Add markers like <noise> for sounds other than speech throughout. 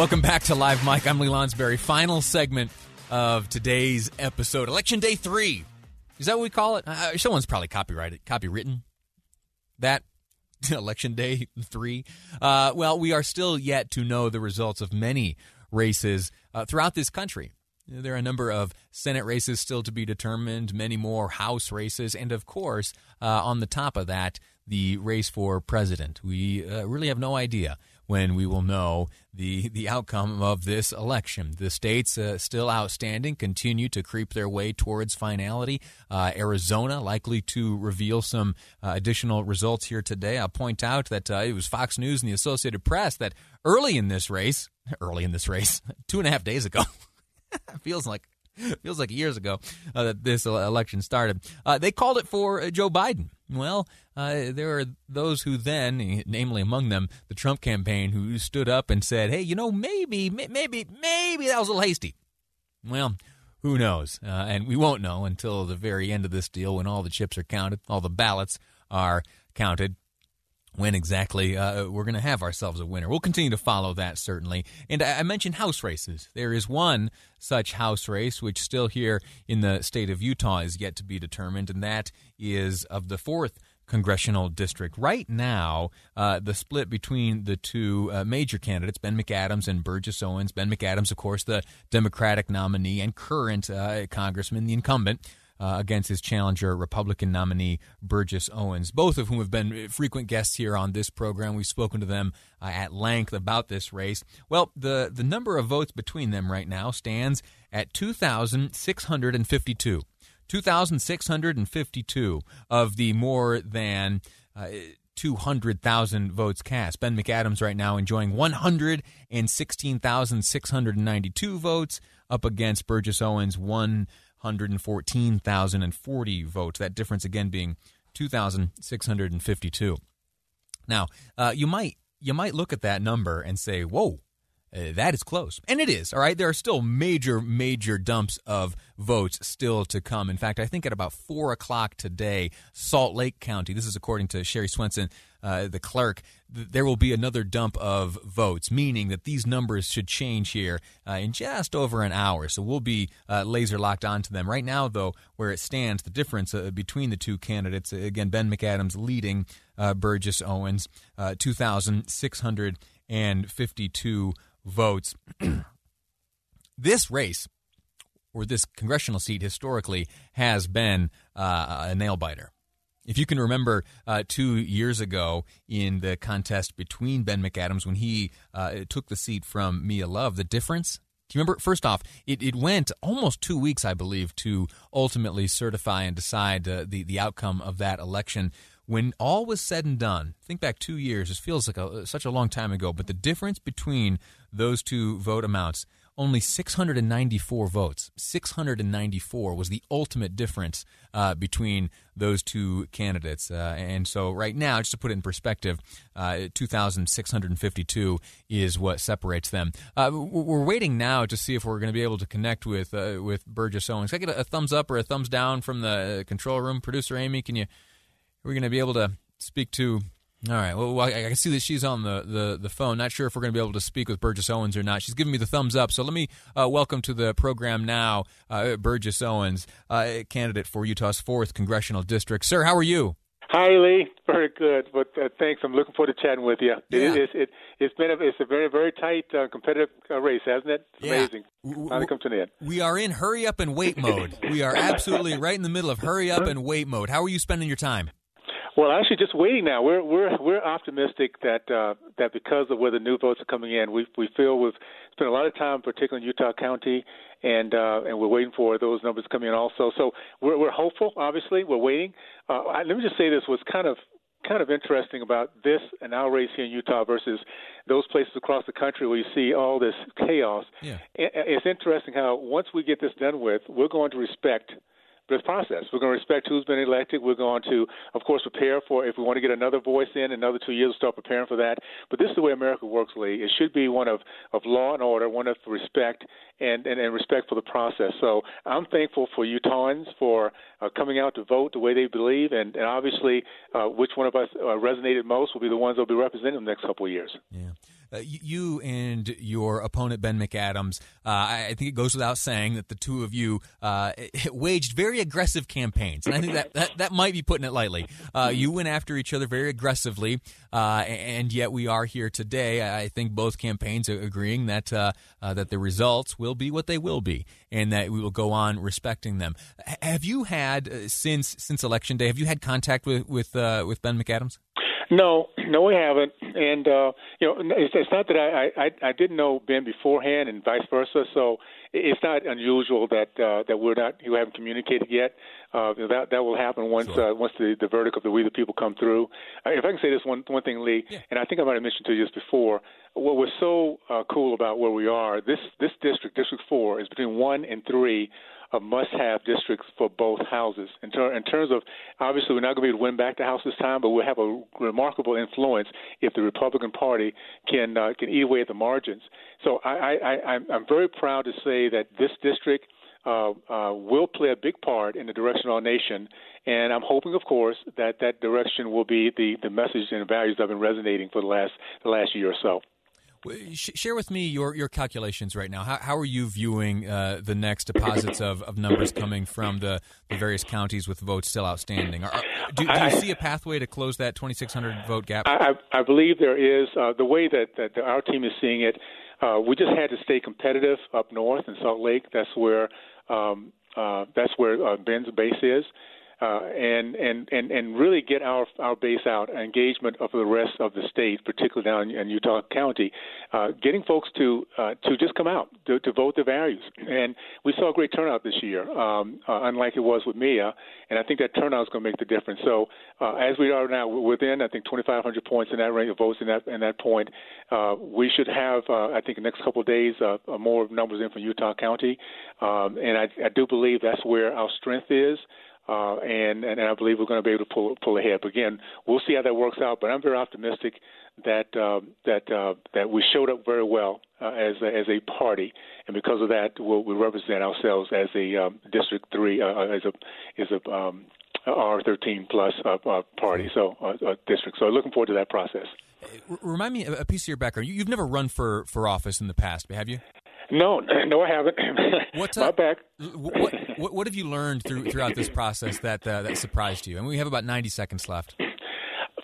Welcome back to Live Mic. I'm Lee Lonsberry. Final segment of today's episode. Election Day 3. Is that what we call it? Uh, someone's probably copyrighted, copywritten that. <laughs> Election Day 3. Uh, well, we are still yet to know the results of many races uh, throughout this country. There are a number of Senate races still to be determined, many more House races, and of course, uh, on the top of that, the race for president. We uh, really have no idea when we will know the the outcome of this election. The states uh, still outstanding continue to creep their way towards finality. Uh, Arizona likely to reveal some uh, additional results here today. I'll point out that uh, it was Fox News and the Associated Press that early in this race, early in this race, <laughs> two and a half days ago, <laughs> feels like <laughs> feels like years ago uh, that this election started. Uh, they called it for uh, Joe Biden. Well, uh, there are those who then, namely among them the Trump campaign, who stood up and said, "Hey, you know, maybe, maybe, maybe that was a little hasty." Well, who knows? Uh, and we won't know until the very end of this deal when all the chips are counted, all the ballots are counted when exactly uh, we're going to have ourselves a winner. We'll continue to follow that, certainly. And I mentioned house races. There is one such house race, which still here in the state of Utah is yet to be determined, and that is of the fourth congressional district. Right now, uh, the split between the two uh, major candidates, Ben McAdams and Burgess Owens. Ben McAdams, of course, the Democratic nominee and current uh, congressman, the incumbent uh, against his challenger, Republican nominee Burgess Owens, both of whom have been frequent guests here on this program. We've spoken to them uh, at length about this race. Well, the, the number of votes between them right now stands at 2,652. 2,652 of the more than uh, 200,000 votes cast. Ben McAdams right now enjoying 116,692 votes up against Burgess Owens 1 114,040 votes. That difference again being 2,652. Now, uh, you might you might look at that number and say, "Whoa, uh, that is close. And it is, all right? There are still major, major dumps of votes still to come. In fact, I think at about 4 o'clock today, Salt Lake County, this is according to Sherrie Swensen, uh, the clerk, th- there will be another dump of votes, meaning that these numbers should change here uh, in just over an hour. So we'll be uh, laser locked onto them. Right now, though, where it stands, the difference uh, between the two candidates, again, Ben McAdams leading Burgess Owens, 2,652 votes. <clears throat> this race, or this congressional seat, historically has been uh, a nail biter. If you can remember uh, two years ago in the contest between Ben McAdams when he uh, took the seat from Mia Love, the difference do you remember? First off, it, it went almost two weeks, I believe, to ultimately certify and decide uh, the the outcome of that election. When all was said and done, think back two years. It feels like a, such a long time ago, but the difference between those two vote amounts only 694 votes. 694 was the ultimate difference uh, between those two candidates. Uh, and so, right now, just to put it in perspective, uh, 2,652 is what separates them. Uh, we're waiting now to see if we're going to be able to connect with uh, with Burgess Owens. Can I get a, a, thumbs up or a thumbs down from the control room? Producer Amy, can you? Are we going to be able to speak to all right. Well, I can see that she's on the, the, the phone. Not sure if we're going to be able to speak with Burgess Owens or not. She's giving me the thumbs up. So let me uh, welcome to the program now uh, Burgess Owens, uh, candidate for Utah's 4th Congressional District. Sir, how are you? Hi, Lee. Very good. But uh, thanks. I'm looking forward to chatting with you. Yeah. It, it, has been a, it's a very, very tight, uh, competitive uh, race, hasn't it? It's yeah. amazing. Finally come to an end. We are in hurry up and wait mode. we are absolutely right in the middle of hurry up and wait mode. How are you spending your time? Well, actually, just waiting now. We're we're we're optimistic that uh, that because of where the new votes are coming in, we we feel we've spent a lot of time, particularly in Utah County, and uh, and we're waiting for those numbers coming in also. So we're we're hopeful. Obviously, we're waiting. Uh, let me just say this was kind of kind of interesting about this and our race here in Utah versus those places across the country where you see all this chaos. Yeah. It's interesting how once we get this done with, we're going to respect this process. We're going to respect who's been elected. We're going to, of course, prepare for if we want to get another voice in another two years, we'll start preparing for that. But this is the way America works, Lee. It should be one of, of law and order, one of respect and, and, and respect for the process. So I'm thankful for Utahns for uh, coming out to vote the way they believe, and, and obviously, uh, which one of us uh, resonated most will be the ones that will be representing the next couple of years. Yeah. Uh, you and your opponent Ben McAdams, uh, I, think it goes without saying that the two of you uh, <laughs> waged very aggressive campaigns, and I think that that, that might be putting it lightly. Uh, you went after each other very aggressively, uh, and yet we are here today. I think both campaigns are agreeing that that the results will be what they will be, and that we will go on respecting them. Have you had since since election day? Have you had contact with with with Ben McAdams? No, no, we haven't. And uh, you know, it's, it's not that I, I I didn't know Ben beforehand, and vice versa. So it's not unusual that uh, that we're not you haven't communicated yet. Uh, that that will happen once sure. uh, once the, the verdict of the We the People come through. Uh, if I can say this one one thing, Lee, yeah. and I think I might have mentioned to you this before. What was so uh, cool about where we are, this this district, District Four, is between one and three of must-have districts for both houses. In, ter- in terms of, obviously, we're not going to be able to win back the House this time, but we'll have a remarkable influence if the Republican Party can uh, can eat away at the margins. So I, I, I, I'm very proud to say that this district. Uh, uh, will play a big part in the direction of our nation. And I'm hoping, of course, that that direction will be the, the message and values that have been resonating for the last the last year or so. Share with me your, your calculations right now. How, how are you viewing uh, the next deposits of, of numbers coming from the, the various counties with votes still outstanding? Are, do, do, you see a pathway to close that 2,600 vote gap? I, I believe there is. Uh, the way that, that our team is seeing it, uh, we just had to stay competitive up north in Salt Lake. That's where um, uh, that's where uh, Ben's base is uh, and, and, and, and really get our, our base out, engagement of the rest of the state, particularly down in Utah County, uh, getting folks to uh, to just come out to, to vote their values. And we saw a great turnout this year, um, uh, unlike it was with Mia, and I think that turnout is going to make the difference. So uh, as we are now within, I think 2,500 points in that range of votes in that in that point, uh, we should have, uh, I think, the next couple of days, uh, more numbers in from Utah County, um, and I, I do believe that's where our strength is uh, and, and I believe we're going to be able to pull pull ahead. But again, we'll see how that works out. But I'm very optimistic that uh, that uh, that we showed up very well uh, as a, as a party, and because of that, we'll, we represent ourselves as a um, District Three uh, uh as a as a um, R13 plus uh, uh, party, so uh, uh, district. So looking forward to that process. Remind me a piece of your background. You've never run for, for office in the past, have you? No, no, I haven't. What's My back. What, what, what, have you learned through, throughout this process that uh, that surprised you? And we have about ninety seconds left.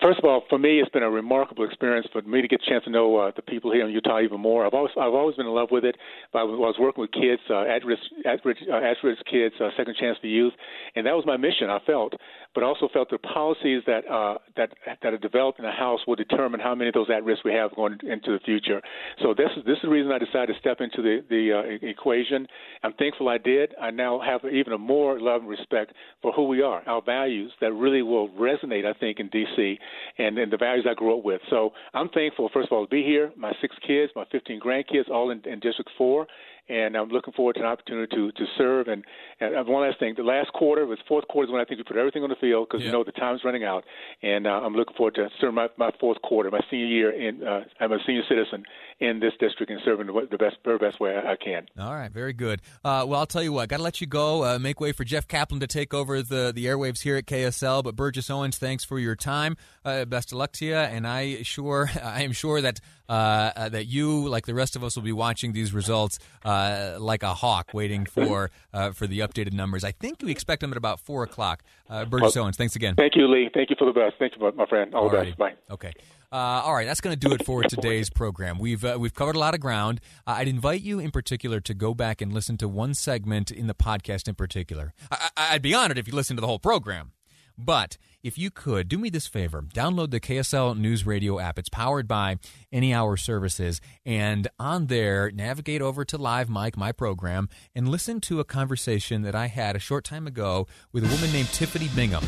First of all, for me, it's been a remarkable experience for me to get a chance to know uh, the people here in Utah even more. I've always I've always been in love with it. But I was, I was working with kids, uh, at risk at risk, uh, at risk kids, uh, second chance for youth, and that was my mission. I felt, but also felt the policies that uh, that that are developed in the House will determine how many of those at risk we have going into the future. So this is this is the reason I decided to step into the the uh, equation. I'm thankful I did. I now have even a more love and respect for who we are, our values that really will resonate, I think, in D.C. and and the values I grew up with. So I'm thankful, first of all, to be here. My six kids, my 15 grandkids, all in, in District 4, and I'm looking forward to an opportunity to to serve. And, and one last thing, the last quarter was fourth quarter is when I think we put everything on the field because yeah. you know the time's running out, and uh, I'm looking forward to serving my, my fourth quarter, my senior year. In uh, I'm a senior citizen in this district and serving the, the best very best way I can. All right, very good. Uh, well, I'll tell you what, I got to let you go. Uh, make way for Jeff Caplan to take over the the airwaves here at KSL. But Burgess Owens, thanks for your time. Uh, best of luck to you, and I sure <laughs> I am sure that uh, that you, like the rest of us, will be watching these results like a hawk waiting for uh, for the updated numbers. I think we expect them at about four o'clock. Uh, Burgess Owens, thanks again. Thank you, Lee. Thank you for the best. Thank you, my friend. All, all the best. Bye. Okay. Uh, all right, that's going to do it for today's program. We've uh, we've covered a lot of ground. Uh, I'd invite you, in particular, to go back and listen to one segment in the podcast. In particular, I- would be honored if you listen to the whole program. But if you could, do me this favor download the KSL News Radio app. It's powered by Any Hour Services. And on there, navigate over to Live Mic, my program, and listen to a conversation that I had a short time ago with a woman named Tiffany Bingham.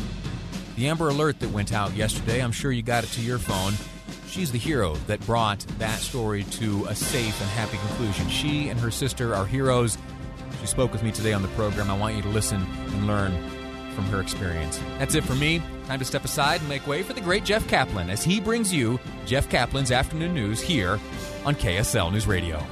The Amber Alert that went out yesterday, I'm sure you got it to your phone. She's the hero that brought that story to a safe and happy conclusion. She and her sister are heroes. She spoke with me today on the program. I want you to listen and learn from her experience. That's it for me. Time to step aside and make way for the great Jeff Caplan as he brings you Jeff Caplan's afternoon news here on KSL News Radio.